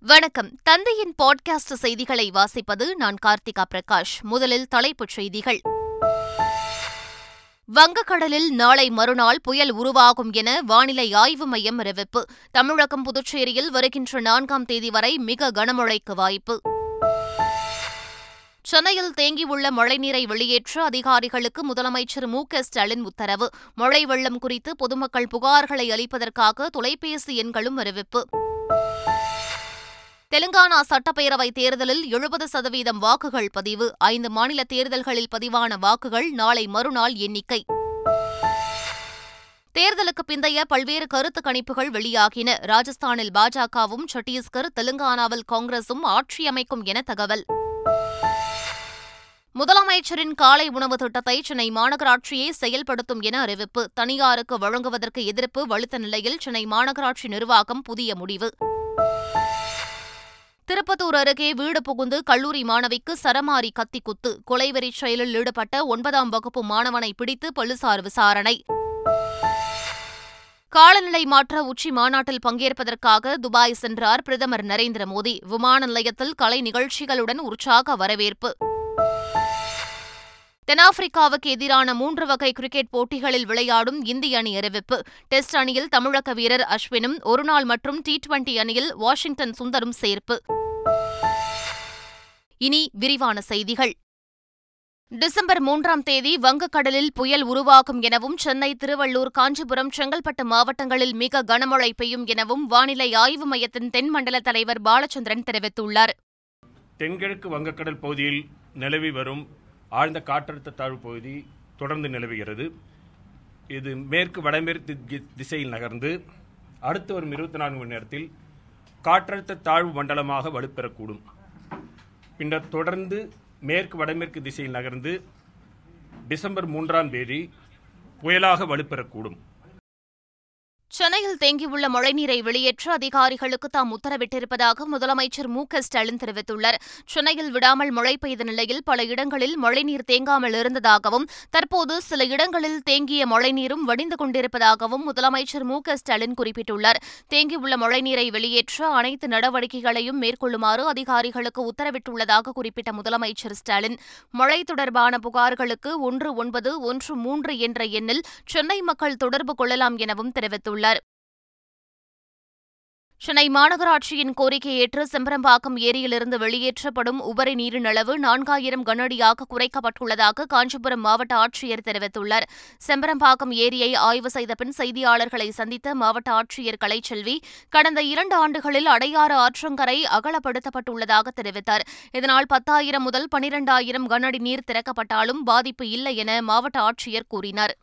வணக்கம். தந்தையின் பாட்காஸ்ட் செய்திகளை வாசிப்பது நான் கார்த்திகா பிரகாஷ். முதலில் தலைப்புச் செய்திகள். வங்கக்கடலில் நாளை மறுநாள் புயல் உருவாகும் என வானிலை ஆய்வு மையம் அறிவிப்பு. தமிழகம் புதுச்சேரியில் வருகின்ற நான்காம் தேதி வரை மிக கனமழைக்கு வாய்ப்பு. சென்னையில் தேங்கியுள்ள மழைநீரை வெளியேற்ற அதிகாரிகளுக்கு முதலமைச்சர் மு க ஸ்டாலின் உத்தரவு. மழை வெள்ளம் குறித்து பொதுமக்கள் புகார்களை அளிப்பதற்காக தொலைபேசி எண்களும் அறிவிப்பு. தெலுங்கானா சட்டப்பேரவை தேர்தலில் எழுபது சதவீதம் வாக்குகள் பதிவு. ஐந்து மாநில தேர்தல்களில் பதிவான வாக்குகள் நாளை மறுநாள் எண்ணிக்கை. தேர்தலுக்கு பிந்தைய பல்வேறு கருத்து கணிப்புகள் வெளியாகின. ராஜஸ்தானில் பாஜகவும் சத்தீஸ்கர் தெலுங்கானாவில் காங்கிரசும் ஆட்சி அமைக்கும் என தகவல். முதலமைச்சரின் காலை உணவு திட்டத்தை சென்னை மாநகராட்சியே செயல்படுத்தும் என அறிவிப்பு. தனியாருக்கு வழங்குவதற்கு எதிர்ப்பு வலுத்த நிலையில் சென்னை மாநகராட்சி நிர்வாகம் புதிய முடிவு. திருப்பத்தூர் அருகே வீடு புகுந்து கல்லூரி மாணவிக்கு சரமாரி கத்தி குத்து கொலைவெறி செயலில் ஈடுபட்ட ஒன்பதாம் வகுப்பு மாணவனை பிடித்து போலீசார் விசாரணை. காலநிலை மாற்ற உச்சி மாநாட்டில் பங்கேற்பதற்காக துபாய் சென்றார் பிரதமர் நரேந்திர மோடி. விமான நிலையத்தில் கலை நிகழ்ச்சிகளுடன் உற்சாக வரவேற்பு. தென்னாப்பிரிக்காவுக்கு எதிரான மூன்று வகை கிரிக்கெட் போட்டிகளில் விளையாடும் இந்திய அணி அறிவிப்பு. டெஸ்ட் அணியில் தமிழக வீரர் அஸ்வினும் ஒருநாள் மற்றும் டி டுவெண்டி அணியில் வாஷிங்டன் சுந்தரும் சேர்ப்பு. இனி விரிவான செய்திகள். டிசம்பர் மூன்றாம் தேதி வங்கக்கடலில் புயல் உருவாகும் எனவும் சென்னை திருவள்ளூர் காஞ்சிபுரம் செங்கல்பட்டு மாவட்டங்களில் மிக கனமழை பெய்யும் எனவும் வானிலை ஆய்வு மையத்தின் தென்மண்டல தலைவர் பாலச்சந்திரன் தெரிவித்துள்ளார். தென்கிழக்கு வங்கக்கடல் பகுதியில் நிலவி வரும் ஆழ்ந்த காற்றழுத்த தாழ்வு பகுதி தொடர்ந்து நிலவுகிறது. இது மேற்கு வடமேற்கு திசையில் நகர்ந்து அடுத்து வரும் இருபத்தி நான்கு மணி நேரத்தில் காற்றழுத்த தாழ்வு மண்டலமாக வலுப்பெறக்கூடும். பின்னர் தொடர்ந்து மேற்கு வடமேற்கு திசையில் நகர்ந்து டிசம்பர் மூன்றாம் தேதி புயலாக வலுப்பெறக்கூடும். சென்னையில் தேங்கியுள்ள மழைநீரை வெளியேற்ற அதிகாரிகளுக்கு தாம் உத்தரவிட்டிருப்பதாக முதலமைச்சர் மு க ஸ்டாலின் தெரிவித்துள்ளார். சென்னையில் விடாமல் மழை பெய்த நிலையில் பல இடங்களில் மழைநீர் தேங்காமல் இருந்ததாகவும் தற்போது சில இடங்களில் தேங்கிய மழைநீரும் வடிந்து கொண்டிருப்பதாகவும் முதலமைச்சர் மு க ஸ்டாலின் குறிப்பிட்டுள்ளார். தேங்கியுள்ள மழைநீரை வெளியேற்ற அனைத்து நடவடிக்கைகளையும் மேற்கொள்ளுமாறு அதிகாரிகளுக்கு உத்தரவிட்டுள்ளதாக குறிப்பிட்ட முதலமைச்சர் ஸ்டாலின். மழை தொடர்பான புகார்களுக்கு ஒன்று ஒன்பது ஒன்று மூன்று என்ற எண்ணில் சென்னை மக்கள் தொடர்பு கொள்ளலாம் எனவும் தெரிவித்துள்ளார். தெரிவித்துள்ளார். சென்னை மாநகராட்சியின் கோரிக்கையேற்று செம்பரம்பாக்கம் ஏரியிலிருந்து வெளியேற்றப்படும் உபரி நீரின் அளவு நான்காயிரம் கனஅடியாக குறைக்கப்பட்டுள்ளதாக காஞ்சிபுரம் மாவட்ட ஆட்சியர் தெரிவித்துள்ளார். செம்பரம்பாக்கம் ஏரியை ஆய்வு செய்த பின் செய்தியாளர்களை சந்தித்த மாவட்ட ஆட்சியர் கலைச்செல்வி கடந்த இரண்டு ஆண்டுகளில் அடையாறு ஆற்றங்கரை அகலப்படுத்தப்பட்டுள்ளதாக தெரிவித்தார். இதனால் பத்தாயிரம் முதல் பனிரெண்டாயிரம் கனஅடி நீர் திறக்கப்பட்டாலும் பாதிப்பு இல்லை என மாவட்ட ஆட்சியர் கூறினார்.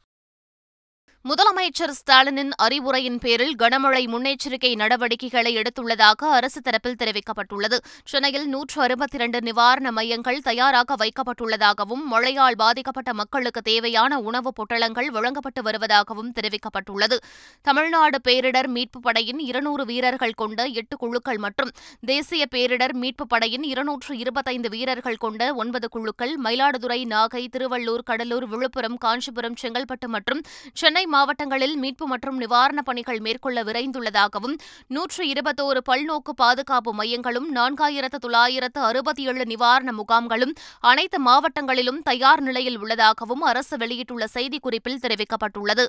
முதலமைச்சர் ஸ்டாலினின் அறிவுரையின் பேரில் கனமழை முன்னெச்சரிக்கை நடவடிக்கைகளை எடுத்துள்ளதாக அரசு தரப்பில் தெரிவிக்கப்பட்டுள்ளது. சென்னையில் நூற்று அறுபத்தி இரண்டு நிவாரண மையங்கள் தயாராக வைக்கப்பட்டுள்ளதாகவும் மழையால் பாதிக்கப்பட்ட மக்களுக்கு தேவையான உணவுப் பொட்டலங்கள் வழங்கப்பட்டு வருவதாகவும் தெரிவிக்கப்பட்டுள்ளது. தமிழ்நாடு பேரிடர் மீட்புப் படையின் இருநூறு வீரர்கள் கொண்ட எட்டு குழுக்கள் மற்றும் தேசிய பேரிடர் மீட்புப் படையின் இருநூற்று இருபத்தைந்து வீரர்கள் கொண்ட ஒன்பது குழுக்கள் மயிலாடுதுறை நாகை திருவள்ளூர் கடலூர் விழுப்புரம் காஞ்சிபுரம் செங்கல்பட்டு மற்றும் சென்னை மாவட்டங்களில் மீட்பு மற்றும் நிவாரணப் பணிகள் மேற்கொள்ள விரைந்துள்ளதாகவும் நூற்று இருபத்தோரு பல்நோக்கு பாதுகாப்பு மையங்களும் நான்காயிரத்து தொள்ளாயிரத்து அறுபத்தி ஏழு நிவாரண முகாம்களும் அனைத்து மாவட்டங்களிலும் தயார் நிலையில் உள்ளதாகவும் அரசு வெளியிட்டுள்ள செய்திக்குறிப்பில் தெரிவிக்கப்பட்டுள்ளது.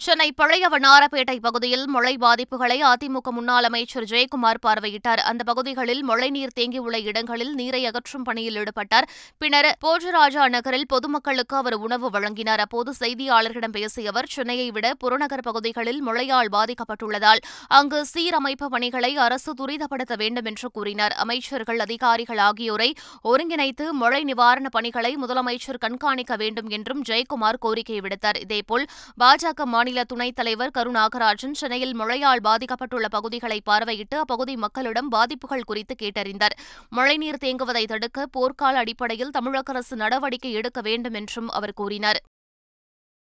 சென்னை பழைய வண்ணாரப்பேட்டை பகுதியில் மழை பாதிப்புகளை அதிமுக முன்னாள் அமைச்சர் ஜெயக்குமார் பார்வையிட்டார். அந்த பகுதிகளில் மழைநீர் தேங்கியுள்ள இடங்களில் நீரை அகற்றும் பணியில் ஈடுபட்டார். பின்னர் போஜராஜா நகரில் பொதுமக்களுக்கு அவர் உணவு வழங்கினார். அப்போது செய்தியாளர்களிடம் பேசிய அவர் சென்னையை விட புறநகர் பகுதிகளில் மழையால் பாதிக்கப்பட்டுள்ளதால் அங்கு சீரமைப்பு பணிகளை அரசு துரிதப்படுத்த வேண்டும் என்று கூறினார். அமைச்சர்கள் அதிகாரிகள் ஆகியோரை ஒருங்கிணைத்து மழை நிவாரணப் பணிகளை முதலமைச்சர் கண்காணிக்க வேண்டும் என்றும் ஜெயக்குமார் கோரிக்கை விடுத்தார். இதேபோல் பாஜக மாநில துணைத் தலைவர் கருநாகராஜன் சென்னையில் மழையால் பாதிக்கப்பட்டுள்ள பகுதிகளை பார்வையிட்டு அப்பகுதி மக்களிடம் பாதிப்புகள் குறித்து கேட்டறிந்தார். மழைநீர் தேங்குவதை தடுக்க போர்க்கால அடிப்படையில் தமிழக அரசு நடவடிக்கை எடுக்க வேண்டும் என்றும் அவர் கூறினார்.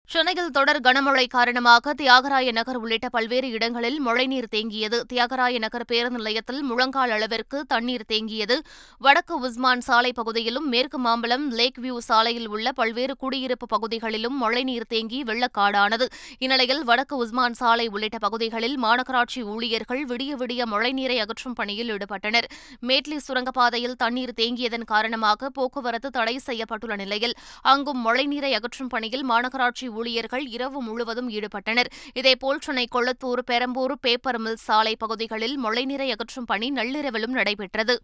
சென்னையில் தொடர் கனமழை காரணமாக தியாகராய நகர் உள்ளிட்ட பல்வேறு இடங்களில் மழைநீர் தேங்கியது. தியாகராய நகர் பேருந்து நிலையத்தில் முழங்கால் அளவிற்கு தண்ணீர் தேங்கியது. வடக்கு உஸ்மான் சாலை பகுதியிலும் மேற்கு மாம்பலம் லேக் வியூ சாலையில் உள்ள பல்வேறு குடியிருப்பு பகுதிகளிலும் மழைநீர் தேங்கி வெள்ளக்காடானது. இந்நிலையில் வடக்கு உஸ்மான் சாலை உள்ளிட்ட பகுதிகளில் மாநகராட்சி ஊழியர்கள் விடிய விடிய மழைநீரை அகற்றும் பணியில் ஈடுபட்டனர். மேட்லி சுரங்கப்பாதையில் தண்ணீர் தேங்கியதன் காரணமாக போக்குவரத்து தடை செய்யப்பட்டுள்ள நிலையில் அங்கும் மழைநீரை அகற்றும் பணியில் மாநகராட்சி ஊழியர்கள் இரவு முழுவதும் ஈடுபட்டனர். இதேபோல் சென்னை கொளத்தூர் பெரம்பூர் பேப்பர் மில் சாலை பகுதிகளில் மழைநீரை அகற்றும் பணி நள்ளிரவிலும் நடைபெற்றது.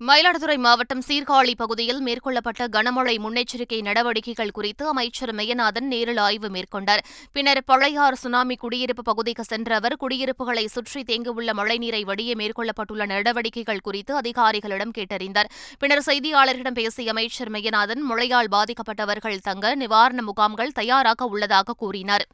மயிலாடுதுறை மாவட்டம் சீர்காழி பகுதியில் மேற்கொள்ளப்பட்ட கனமழை முன்னெச்சரிக்கை நடவடிக்கைகள் குறித்து அமைச்சர் மெய்யநாதன் நேரில் ஆய்வு மேற்கொண்டார். பின்னர் பழையாறு சுனாமி குடியிருப்பு பகுதிக்கு சென்ற அவர் குடியிருப்புகளை சுற்றி தேங்கியுள்ள மழைநீரை வடிய மேற்கொள்ளப்பட்டுள்ள நடவடிக்கைகள் குறித்து அதிகாரிகளிடம் கேட்டறிந்தார். பின்னர் செய்தியாளர்களிடம் பேசிய அமைச்சர் மெய்யநாதன் மழையால் பாதிக்கப்பட்டவர்கள் தங்க நிவாரண முகாம்கள் தயாராக உள்ளதாக கூறினார்.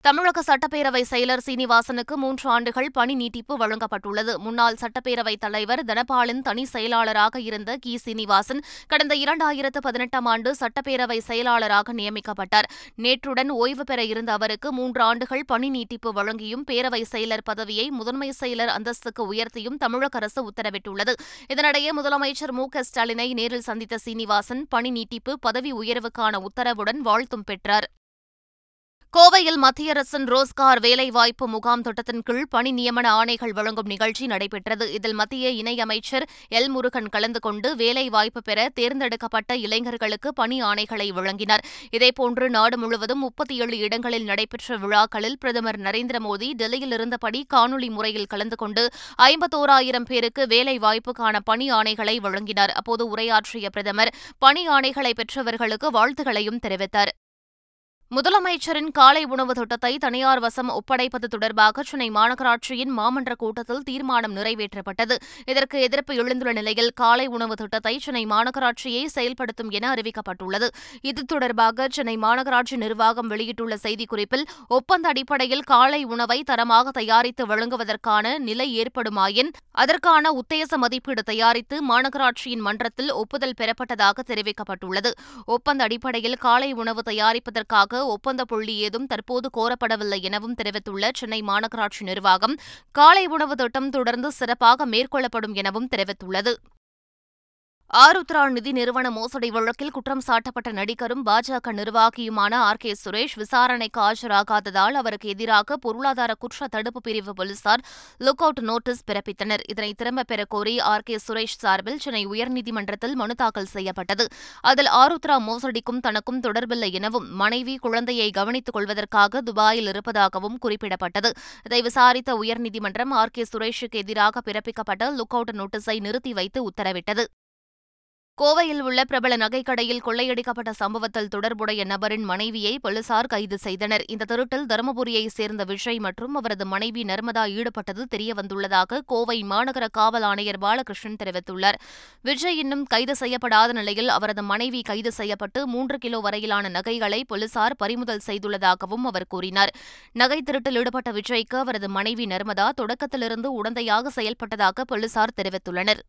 தமிழக சட்டப்பேரவை செயலர் சீனிவாசனுக்கு மூன்று ஆண்டுகள் பணி நீட்டிப்பு வழங்கப்பட்டுள்ளது. முன்னாள் சட்டப்பேரவைத் தலைவர் தனபாலின் தனி செயலாளராக இருந்த கி. சீனிவாசன் கடந்த இரண்டாயிரத்து பதினெட்டாம் ஆண்டு சட்டப்பேரவை செயலாளராக நியமிக்கப்பட்டார். நேற்றுடன் ஓய்வு பெற இருந்த அவருக்கு மூன்று ஆண்டுகள் பணி நீட்டிப்பு வழங்கியும் பேரவை செயலர் பதவியை முதன்மை செயலர் அந்தஸ்துக்கு உயர்த்தியும் தமிழக அரசு உத்தரவிட்டுள்ளது. இதனிடையே முதலமைச்சர் மு. க. ஸ்டாலினை நேரில் சந்தித்த சீனிவாசன் பணி நீட்டிப்பு பதவி உயர்வுக்கான உத்தரவுடன் வாழ்த்தும் பெற்றார். கோவையில் மத்திய அரசின் ரோஸ்கார் வேலைவாய்ப்பு முகாம் திட்டத்தின் கீழ் பணி நியமன ஆணைகள் வழங்கும் நிகழ்ச்சி நடைபெற்றது. இதில் மத்திய இணையமைச்சர் எல் முருகன் கலந்து கொண்டு வேலைவாய்ப்பு பெற தேர்ந்தெடுக்கப்பட்ட இளைஞர்களுக்கு பணி ஆணைகளை வழங்கினார். இதேபோன்று நாடு முழுவதும் முப்பத்தி ஏழு இடங்களில் நடைபெற்ற விழாக்களில் பிரதமர் நரேந்திர மோடி டெல்லியில் இருந்தபடி காணொலி முறையில் கலந்து கொண்டு ஐம்பத்தோராயிரம் பேருக்கு வேலைவாய்ப்புக்கான பணி ஆணைகளை வழங்கினார். அப்போது உரையாற்றிய பிரதமர் பணி ஆணைகளை பெற்றவர்களுக்கு வாழ்த்துக்களையும் தெரிவித்தார். முதலமைச்சரின் காலை உணவு திட்டத்தை தனியார் வசம் ஒப்படைப்பது தொடர்பாக சென்னை மாநகராட்சியின் மாமன்ற கூட்டத்தில் தீர்மானம் நிறைவேற்றப்பட்டது. இதற்கு எதிர்ப்பு எழுந்துள்ள நிலையில் காலை உணவு திட்டத்தை சென்னை மாநகராட்சியே செயல்படுத்தும் என அறிவிக்கப்பட்டுள்ளது. இது தொடர்பாக சென்னை மாநகராட்சி நிர்வாகம் வெளியிட்டுள்ள செய்திக்குறிப்பில் ஒப்பந்த அடிப்படையில் காலை உணவை தரமாக தயாரித்து வழங்குவதற்கான நிலை ஏற்படுமாயின் அதற்கான உத்தேச மதிப்பீடு தயாரித்து மாநகராட்சியின் மன்றத்தில் ஒப்புதல் பெறப்பட்டதாக தெரிவிக்கப்பட்டுள்ளது. ஒப்பந்த அடிப்படையில் காலை உணவு தயாரிப்பதற்காக ஒப்பந்த புள்ளி ஏதும் தற்போது கோரப்படவில்லை எனவும் தெரிவித்துள்ள சென்னை மாநகராட்சி நிர்வாகம் காலை உணவு திட்டம் தொடர்ந்து சிறப்பாக மேற்கொள்ளப்படும் எனவும் தெரிவித்துள்ளது. ஆருத்ரா நிதி நிறுவன மோசடி வழக்கில் குற்றம் சாட்டப்பட்ட நடிகரும் பாஜக நிர்வாகியுமான ஆர் கே சுரேஷ் விசாரணைக்கு ஆஜராகாததால் அவருக்கு எதிராக பொருளாதார குற்ற தடுப்பு பிரிவு போலீசார் லுக் அவுட் நோட்டீஸ் பிறப்பித்தனர். இதனை திரும்பப் பெறக் கோரி ஆர் கே சுரேஷ் சார்பில் சென்னை உயர்நீதிமன்றத்தில் மனு தாக்கல் செய்யப்பட்டது. அதில் ஆருத்ரா மோசடிக்கும் தனக்கும் தொடர்பில்லை எனவும் மனைவி குழந்தையை கவனித்துக் கொள்வதற்காக துபாயில் இருப்பதாகவும் குறிப்பிடப்பட்டது. இதை விசாரித்த உயர்நீதிமன்றம் ஆர் கே சுரேஷுக்கு எதிராக பிறப்பிக்கப்பட்ட லுக் அவுட் நோட்டீஸை நிறுத்தி வைத்து உத்தரவிட்டது. கோவையில் உள்ள பிரபல நகைக்கடையில் கொள்ளையடிக்கப்பட்ட சம்பவத்தில் தொடர்புடைய நபரின் மனைவியை போலீசார் கைது செய்தனர். இந்த திருட்டில் தருமபுரியைச் சேர்ந்த விஜய் மற்றும் அவரது மனைவி நர்மதா ஈடுபட்டது தெரியவந்துள்ளதாக கோவை மாநகர காவல் ஆணையர் பாலகிருஷ்ணன் தெரிவித்துள்ளார். விஜய் இன்னும் கைது செய்யப்படாத நிலையில் அவரது மனைவி கைது செய்யப்பட்டு மூன்று கிலோ வரையிலான நகைகளை போலீசார் பறிமுதல் செய்துள்ளதாகவும் அவர் கூறினார். நகை திருட்டில் ஈடுபட்ட விஜய்க்கு அவரது மனைவி நர்மதா தொடக்கத்திலிருந்து உடந்தையாக செயல்பட்டதாக போலீசார் தெரிவித்துள்ளனர்.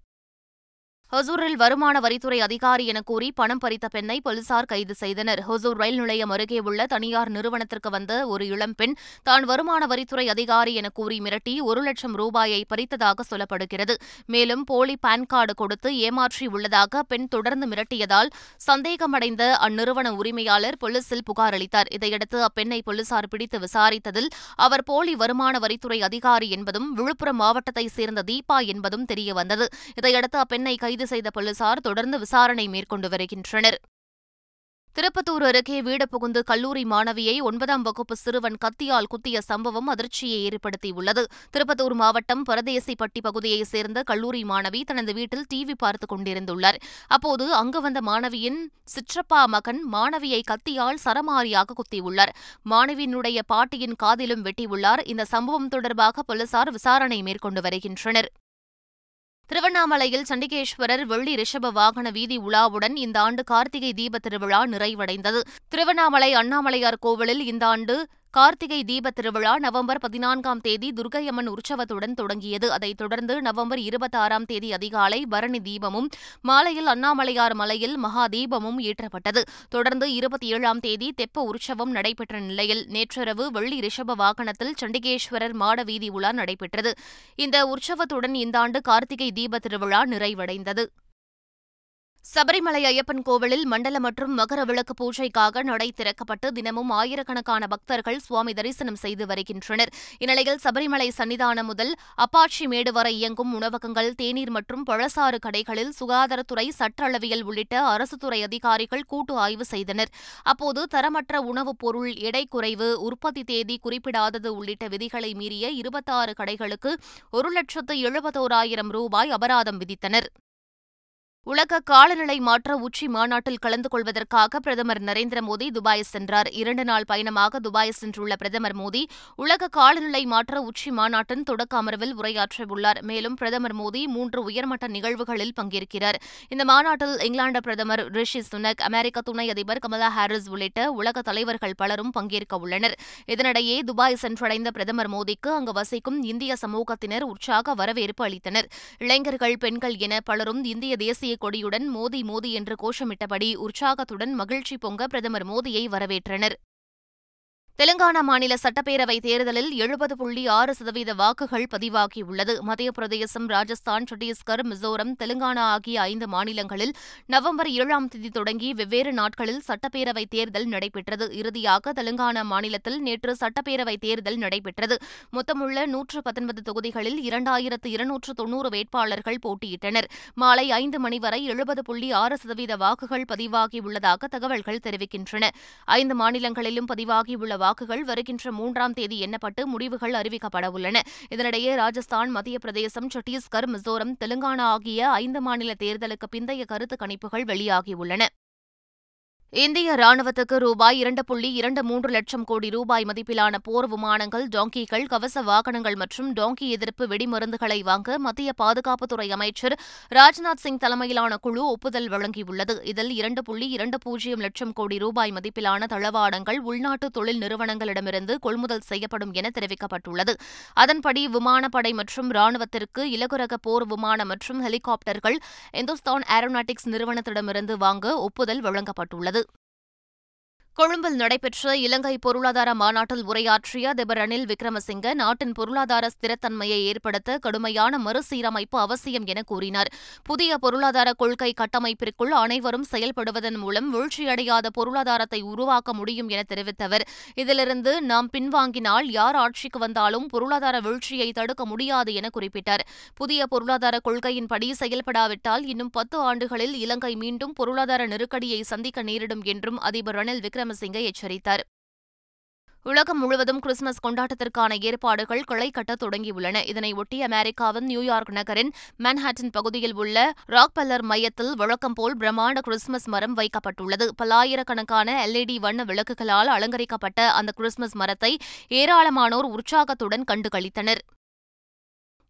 ஹொசூரில் வருமான வரித்துறை அதிகாரி என கூறி பணம் பறித்த பெண்ணை போலீசார் கைது செய்தனர். ஹொசூர் ரயில் நிலையம் அருகே உள்ள தனியார் நிறுவனத்திற்கு வந்த ஒரு இளம்பெண் தான் வருமான வரித்துறை அதிகாரி என கூறி மிரட்டி ஒரு லட்சம் ரூபாயை பறித்ததாக சொல்லப்படுகிறது. மேலும் போலி பான் கார்டு கொடுத்து ஏமாற்றி உள்ளதாக பெண் தொடர்ந்து மிரட்டியதால் சந்தேகமடைந்த அந்நிறுவன உரிமையாளர் போலீசில் புகார் அளித்தார். இதையடுத்து அப்பெண்ணை போலீசார் பிடித்து விசாரித்ததில் அவர் போலி வருமான வரித்துறை அதிகாரி என்பதும் விழுப்புரம் மாவட்டத்தைச் சேர்ந்த தீபா என்பதும் தெரியவந்தது. இதையடுத்து அப்பெண்ணை கைது கைது செய்த போலீசார் தொடர்ந்து விசாரணை மேற்கொண்டு வருகின்றனர். திருப்பத்தூர் அருகே வீடு புகுந்து கல்லூரி மாணவியை ஒன்பதாம் வகுப்பு சிறுவன் கத்தியால் குத்திய சம்பவம் அதிர்ச்சியை ஏற்படுத்தியுள்ளது. திருப்பத்தூர் மாவட்டம் பரதேசிப்பட்டி பகுதியைச் சேர்ந்த கல்லூரி மாணவி தனது வீட்டில் டிவி பார்த்துக் கொண்டிருந்துள்ளார். அப்போது அங்கு வந்த மாணவியின் சிற்றப்பா மகன் மாணவியை கத்தியால் சரமாரியாக குத்தியுள்ளார். மாணவியினுடைய பாட்டியின் காதிலும் வெட்டியுள்ளார். இந்த சம்பவம் தொடர்பாக போலீசார் விசாரணை மேற்கொண்டு வருகின்றனர். திருவண்ணாமலையில் சண்டிகேஸ்வரர் வெள்ளி ரிஷப வாகன வீதி உலாவுடன் இந்த ஆண்டு கார்த்திகை தீப திருவிழா நிறைவடைந்தது. திருவண்ணாமலை அண்ணாமலையார் கோவிலில் இந்த ஆண்டு கார்த்திகை தீப திருவிழா நவம்பர் பதினான்காம் தேதி துர்க்கையம்மன் உற்சவத்துடன் தொடங்கியது. அதைத் தொடர்ந்து நவம்பர் இருபத்தாறாம் தேதி அதிகாலை பரணி தீபமும் மாலையில் அண்ணாமலையார் மலையில் மகா தீபமும் ஏற்றப்பட்டது. தொடர்ந்து இருபத்தி ஏழாம் தேதி தெப்ப உற்சவம் நடைபெற்ற நிலையில் நேற்றிரவு வெள்ளி ரிஷப வாகனத்தில் சண்டிகேஸ்வரர் மாட வீதி உலா நடைபெற்றது. இந்த உற்சவத்துடன் இந்த ஆண்டு கார்த்திகை தீப திருவிழா நிறைவடைந்தது. சபரிமலை ஐயப்பன் கோவிலில் மண்டல மற்றும் மகர விளக்கு பூஜைக்காக நடை திறக்கப்பட்டு தினமும் ஆயிரக்கணக்கான பக்தர்கள் சுவாமி தரிசனம் செய்து வருகின்றனர். இந்நிலையில் சபரிமலை சன்னிதானம் முதல் அப்பாச்சி மேடு வரை இயங்கும் உணவகங்கள் தேநீர் மற்றும் பழசாறு கடைகளில் சுகாதாரத்துறை சட்ட அளவியல் உள்ளிட்ட அரசுத்துறை அதிகாரிகள் கூட்டு ஆய்வு செய்தனர். அப்போது தரமற்ற உணவுப் பொருள் எடை குறைவு உற்பத்தி தேதி குறிப்பிடாதது உள்ளிட்ட விதிகளை மீறிய இருபத்தாறு கடைகளுக்கு ஒரு லட்சத்து எழுபத்தோராயிரம் ரூபாய் அபராதம் விதித்தனர். உலக காலநிலை மாற்ற உச்சி மாநாட்டில் கலந்து கொள்வதற்காக பிரதமர் நரேந்திர மோடி துபாய் சென்றார். இரண்டு நாள் பயணமாக துபாய் சென்றுள்ள பிரதமர் மோடி உலக காலநிலை மாற்ற உச்சி மாநாட்டின் தொடக்க அமர்வில் உரையாற்றவுள்ளார். மேலும் பிரதமர் மோடி மூன்று உயர்மட்ட நிகழ்வுகளில் பங்கேற்கிறார். இந்த மாநாட்டில் இங்கிலாந்து பிரதமர் ரிஷி சுனக் அமெரிக்க துணை அதிபர் கமலா ஹாரிஸ் உள்ளிட்ட உலக தலைவர்கள் பலரும் பங்கேற்க உள்ளனர். இதனிடையே துபாய் சென்றடைந்த பிரதமர் மோடிக்கு அங்கு வசிக்கும் இந்திய சமூகத்தினர் உற்சாக வரவேற்பு அளித்தனர். இளைஞர்கள் பெண்கள் என பலரும் இந்திய தேசிய கொடியுடன் மோதி மோதி என்று கோஷமிட்டபடி உற்சாகத்துடன் மகிழ்ச்சி பொங்க பிரதமர் மோடியை வரவேற்றனர். தெலுங்கானா மாநில சட்டப்பேரவை தேர்தலில் எழுபது புள்ளி ஆறு சதவீத வாக்குகள் பதிவாகியுள்ளது. மத்திய பிரதேசம் ராஜஸ்தான் சத்தீஸ்கர் மிசோரம் தெலுங்கானா ஆகிய ஐந்து மாநிலங்களில் நவம்பர் ஏழாம் தேதி தொடங்கி வெவ்வேறு நாட்களில் சட்டப்பேரவை தேர்தல் நடைபெற்றது. இறுதியாக தெலுங்கானா மாநிலத்தில் நேற்று சட்டப்பேரவை தேர்தல் நடைபெற்றது. மொத்தமுள்ள நூற்று பத்தொன்பது தொகுதிகளில் இரண்டாயிரத்து இருநூற்று தொன்னூறு வேட்பாளர்கள் போட்டியிட்டனர். மாலை ஐந்து மணி வரை எழுபது புள்ளி ஆறு சதவீத வாக்குகள் பதிவாகியுள்ளதாக தகவல்கள் தெரிவிக்கின்றன. ஐந்து மாநிலங்களிலும் பதிவாகியுள்ள வாக்குகள் வருகின்ற மூன்றாம் தேதி எண்ணப்பட்டு முடிவுகள் அறிவிக்கப்பட உள்ளன. இதனிடையே ராஜஸ்தான் மத்திய பிரதேசம் சத்தீஸ்கர் மிசோரம் தெலுங்கானா ஆகிய ஐந்து மாநில தேர்தலுக்கு பிந்தைய கருத்து கணிப்புகள் வெளியாகியுள்ளன இந்திய ராணுவத்துக்கு ரூபாய் இரண்டு புள்ளி இரண்டு மூன்று லட்சம் கோடி ரூபாய் மதிப்பிலான போர் விமானங்கள் டாங்கிகள் கவச வாகனங்கள் மற்றும் டாங்கி எதிர்ப்பு வெடிமருந்துகளை வாங்க மத்திய பாதுகாப்புத்துறை அமைச்சர் ராஜ்நாத் சிங் தலைமையிலான குழு ஒப்புதல் வழங்கியுள்ளது. இதில் இரண்டு புள்ளி இரண்டு பூஜ்ஜியம் லட்சம் கோடி ரூபாய் மதிப்பிலான தளவாடங்கள் உள்நாட்டு தொழில் நிறுவனங்களிடமிருந்து கொள்முதல் செய்யப்படும் என தெரிவிக்கப்பட்டுள்ளது. அதன்படி விமானப்படை மற்றும் ராணுவத்திற்கு இலகுரக போர் விமானம் மற்றும் ஹெலிகாப்டர்கள் இந்துஸ்தான் ஏரோநாட்டிக்ஸ் நிறுவனத்திடமிருந்து வாங்க ஒப்புதல் வழங்கப்பட்டுள்ளது. கொழும்பில் நடைபெற்ற இலங்கை பொருளாதார மாநாட்டில் உரையாற்றிய அதிபர் ரணில் விக்ரமசிங்க நாட்டின் பொருளாதார ஸ்திரத்தன்மையை ஏற்படுத்த கடுமையான மறுசீரமைப்பு அவசியம் என கூறினார். புதிய பொருளாதார கொள்கை கட்டமைப்பிற்குள் அனைவரும் செயல்படுவதன் மூலம் வீழ்ச்சியடையாத பொருளாதாரத்தை உருவாக்க முடியும் என தெரிவித்த அவர் இதிலிருந்து நாம் பின்வாங்கினால் யார் ஆட்சிக்கு வந்தாலும் பொருளாதார வீழ்ச்சியை தடுக்க முடியாது என குறிப்பிட்டார். புதிய பொருளாதார கொள்கையின்படி செயல்படாவிட்டால் இன்னும் பத்து ஆண்டுகளில் இலங்கை மீண்டும் பொருளாதார நெருக்கடியை சந்திக்க நேரிடும் என்றும் அதிபர் ரணில் விக்ரம் விக்ரமசிங்கே எச்சரித்தார் உலகம் முழுவதும் கிறிஸ்துமஸ் கொண்டாட்டத்திற்கான ஏற்பாடுகள் களை கட்டத் தொடங்கியுள்ளன இதனையொட்டி அமெரிக்காவின் நியூயார்க் நகரின் மன்ஹாட்டன் பகுதியில் உள்ள ராக்பெல்லர் மையத்தில் வழக்கம் போல் பிரம்மாண்ட கிறிஸ்துமஸ் மரம் வைக்கப்பட்டுள்ளது பல்லாயிரக்கணக்கான எல்இடி வண்ண விளக்குகளால் அலங்கரிக்கப்பட்ட அந்த கிறிஸ்துமஸ் மரத்தை ஏராளமானோர் உற்சாகத்துடன் கண்டுகளித்தனர்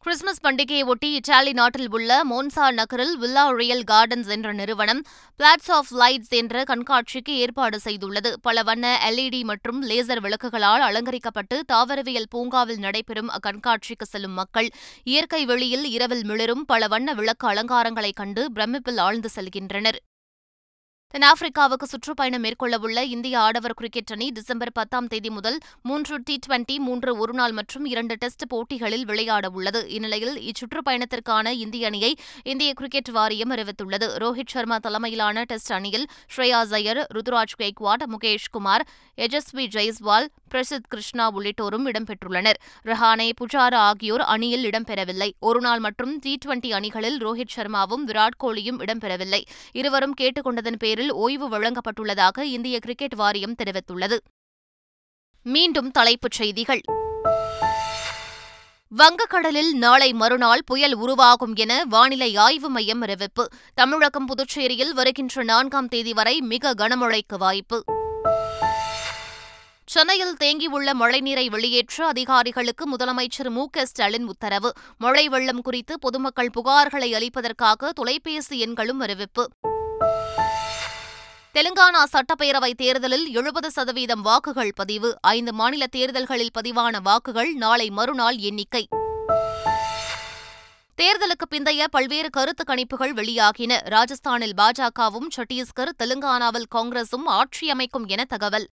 கிறிஸ்துமஸ் பண்டிகையையொட்டி இத்தாலி நாட்டில் உள்ள மோன்சா நகரில் வில்லா ரியல் கார்டன்ஸ் என்ற நிறுவனம் பிளாட்ஸ் ஆஃப் லைட்ஸ் என்ற கண்காட்சிக்கு ஏற்பாடு செய்துள்ளது. பல வண்ண எல்இடி மற்றும் லேசர் விளக்குகளால் அலங்கரிக்கப்பட்டு தாவரவியல் பூங்காவில் நடைபெறும் அக்கண்காட்சிக்கு செல்லும் மக்கள் இயற்கை வெளியில் இரவில் மிளரும் பல வண்ண விளக்கு அலங்காரங்களைக் கண்டு பிரமிப்பில் ஆழ்ந்து செல்கின்றனர். தென்னாப்பிரிக்காவுக்கு சுற்றுப்பயணம் மேற்கொள்ளவுள்ள இந்திய ஆடவர் கிரிக்கெட் அணி டிசம்பர் பத்தாம் தேதி முதல் மூன்று டி டுவெண்டி மூன்று ஒருநாள் மற்றும் இரண்டு டெஸ்ட் போட்டிகளில் விளையாட உள்ளது இந்நிலையில் இச்சுற்றுப்பயணத்திற்கான இந்திய அணியை இந்திய கிரிக்கெட் வாரியம் அறிவித்துள்ளது. ரோஹித் சர்மா தலைமையிலான டெஸ்ட் அணியில் ஸ்ரேயா ஜயர் ருதுராஜ் கெய்க்வாட் முகேஷ் குமார் யஜஸ்வி ஜெய்ஸ்வால் பிரசித் கிருஷ்ணா உள்ளிட்டோரும் இடம்பெற்றுள்ளனர். ரஹானே புஜாரா ஆகியோர் அணியில் இடம்பெறவில்லை. ஒருநாள் மற்றும் டி டுவெண்டி அணிகளில் ரோஹித் சர்மாவும் விராட் கோலியும் இடம்பெறவில்லை. இருவரும் கேட்டுக்கொண்டதன் பேரில் ஓய்வு வழங்கப்பட்டுள்ளதாக இந்திய கிரிக்கெட் வாரியம் தெரிவித்துள்ளது. மீண்டும் தலைப்புச் செய்திகள். வங்கக்கடலில் நாளை மறுநாள் புயல் உருவாகும் என வானிலை ஆய்வு மையம் அறிவிப்பு. தமிழகம் புதுச்சேரியில் வருகின்ற நான்காம் தேதி வரை மிக கனமழைக்கு வாய்ப்பு. சென்னையில் தேங்கியுள்ள மழைநீரை வெளியேற்ற அதிகாரிகளுக்கு முதலமைச்சர் மு க ஸ்டாலின் உத்தரவு. மழை வெள்ளம் குறித்து பொதுமக்கள் புகார்களை அளிப்பதற்காக தொலைபேசி எண்களும் அறிவிப்பு. தெலுங்கானா சட்டப்பேரவை தேர்தலில் எழுபது சதவீதம் வாக்குகள் பதிவு. ஐந்து மாநில தேர்தல்களில் பதிவான வாக்குகள் நாளை மறுநாள் எண்ணிக்கை. தேர்தலுக்கு பிந்தைய பல்வேறு கருத்து கணிப்புகள் வெளியாகின. ராஜஸ்தானில் பாஜகவும் சத்தீஸ்கர் தெலுங்கானாவில் காங்கிரசும் ஆட்சி அமைக்கும் என தகவல்.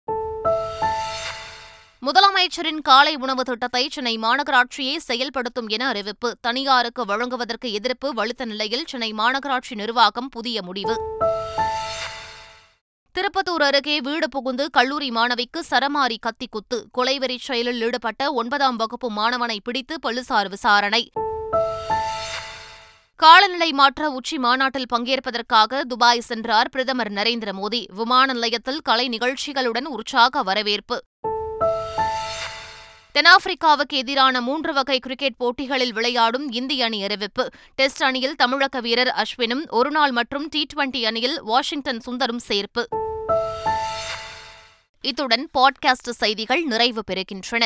முதலமைச்சரின் காலை உணவு திட்டத்தை சென்னை மாநகராட்சியே செயல்படுத்தும் என அறிவிப்பு. தனியாருக்கு வழங்குவதற்கு எதிர்ப்பு வலுத்த நிலையில் சென்னை மாநகராட்சி நிர்வாகம் புதிய முடிவு. திருப்பத்தூர் அருகே வீடு புகுந்து கல்லூரி மாணவிக்கு சரமாரி கத்தி குத்து. கொலைவெறி செயலில் ஈடுபட்ட ஒன்பதாம் வகுப்பு மாணவனை பிடித்து போலீசார் விசாரணை. காலநிலை மாற்ற உச்சி மாநாட்டில் பங்கேற்பதற்காக துபாய் சென்றார் பிரதமர் நரேந்திர மோடி. விமான நிலையத்தில் கலை நிகழ்ச்சிகளுடன் உற்சாக வரவேற்பு. தென்னாப்பிரிக்காவுக்கு எதிரான மூன்று வகை கிரிக்கெட் போட்டிகளில் விளையாடும் இந்திய அணி அறிவிப்பு. டெஸ்ட் அணியில் தமிழக வீரர் அஸ்வினும் ஒருநாள் மற்றும் டி டுவெண்டி அணியில் வாஷிங்டன் சுந்தரும் சேர்ப்பு. இத்துடன் பாட்காஸ்ட் செய்திகள் நிறைவு பெறுகின்றன.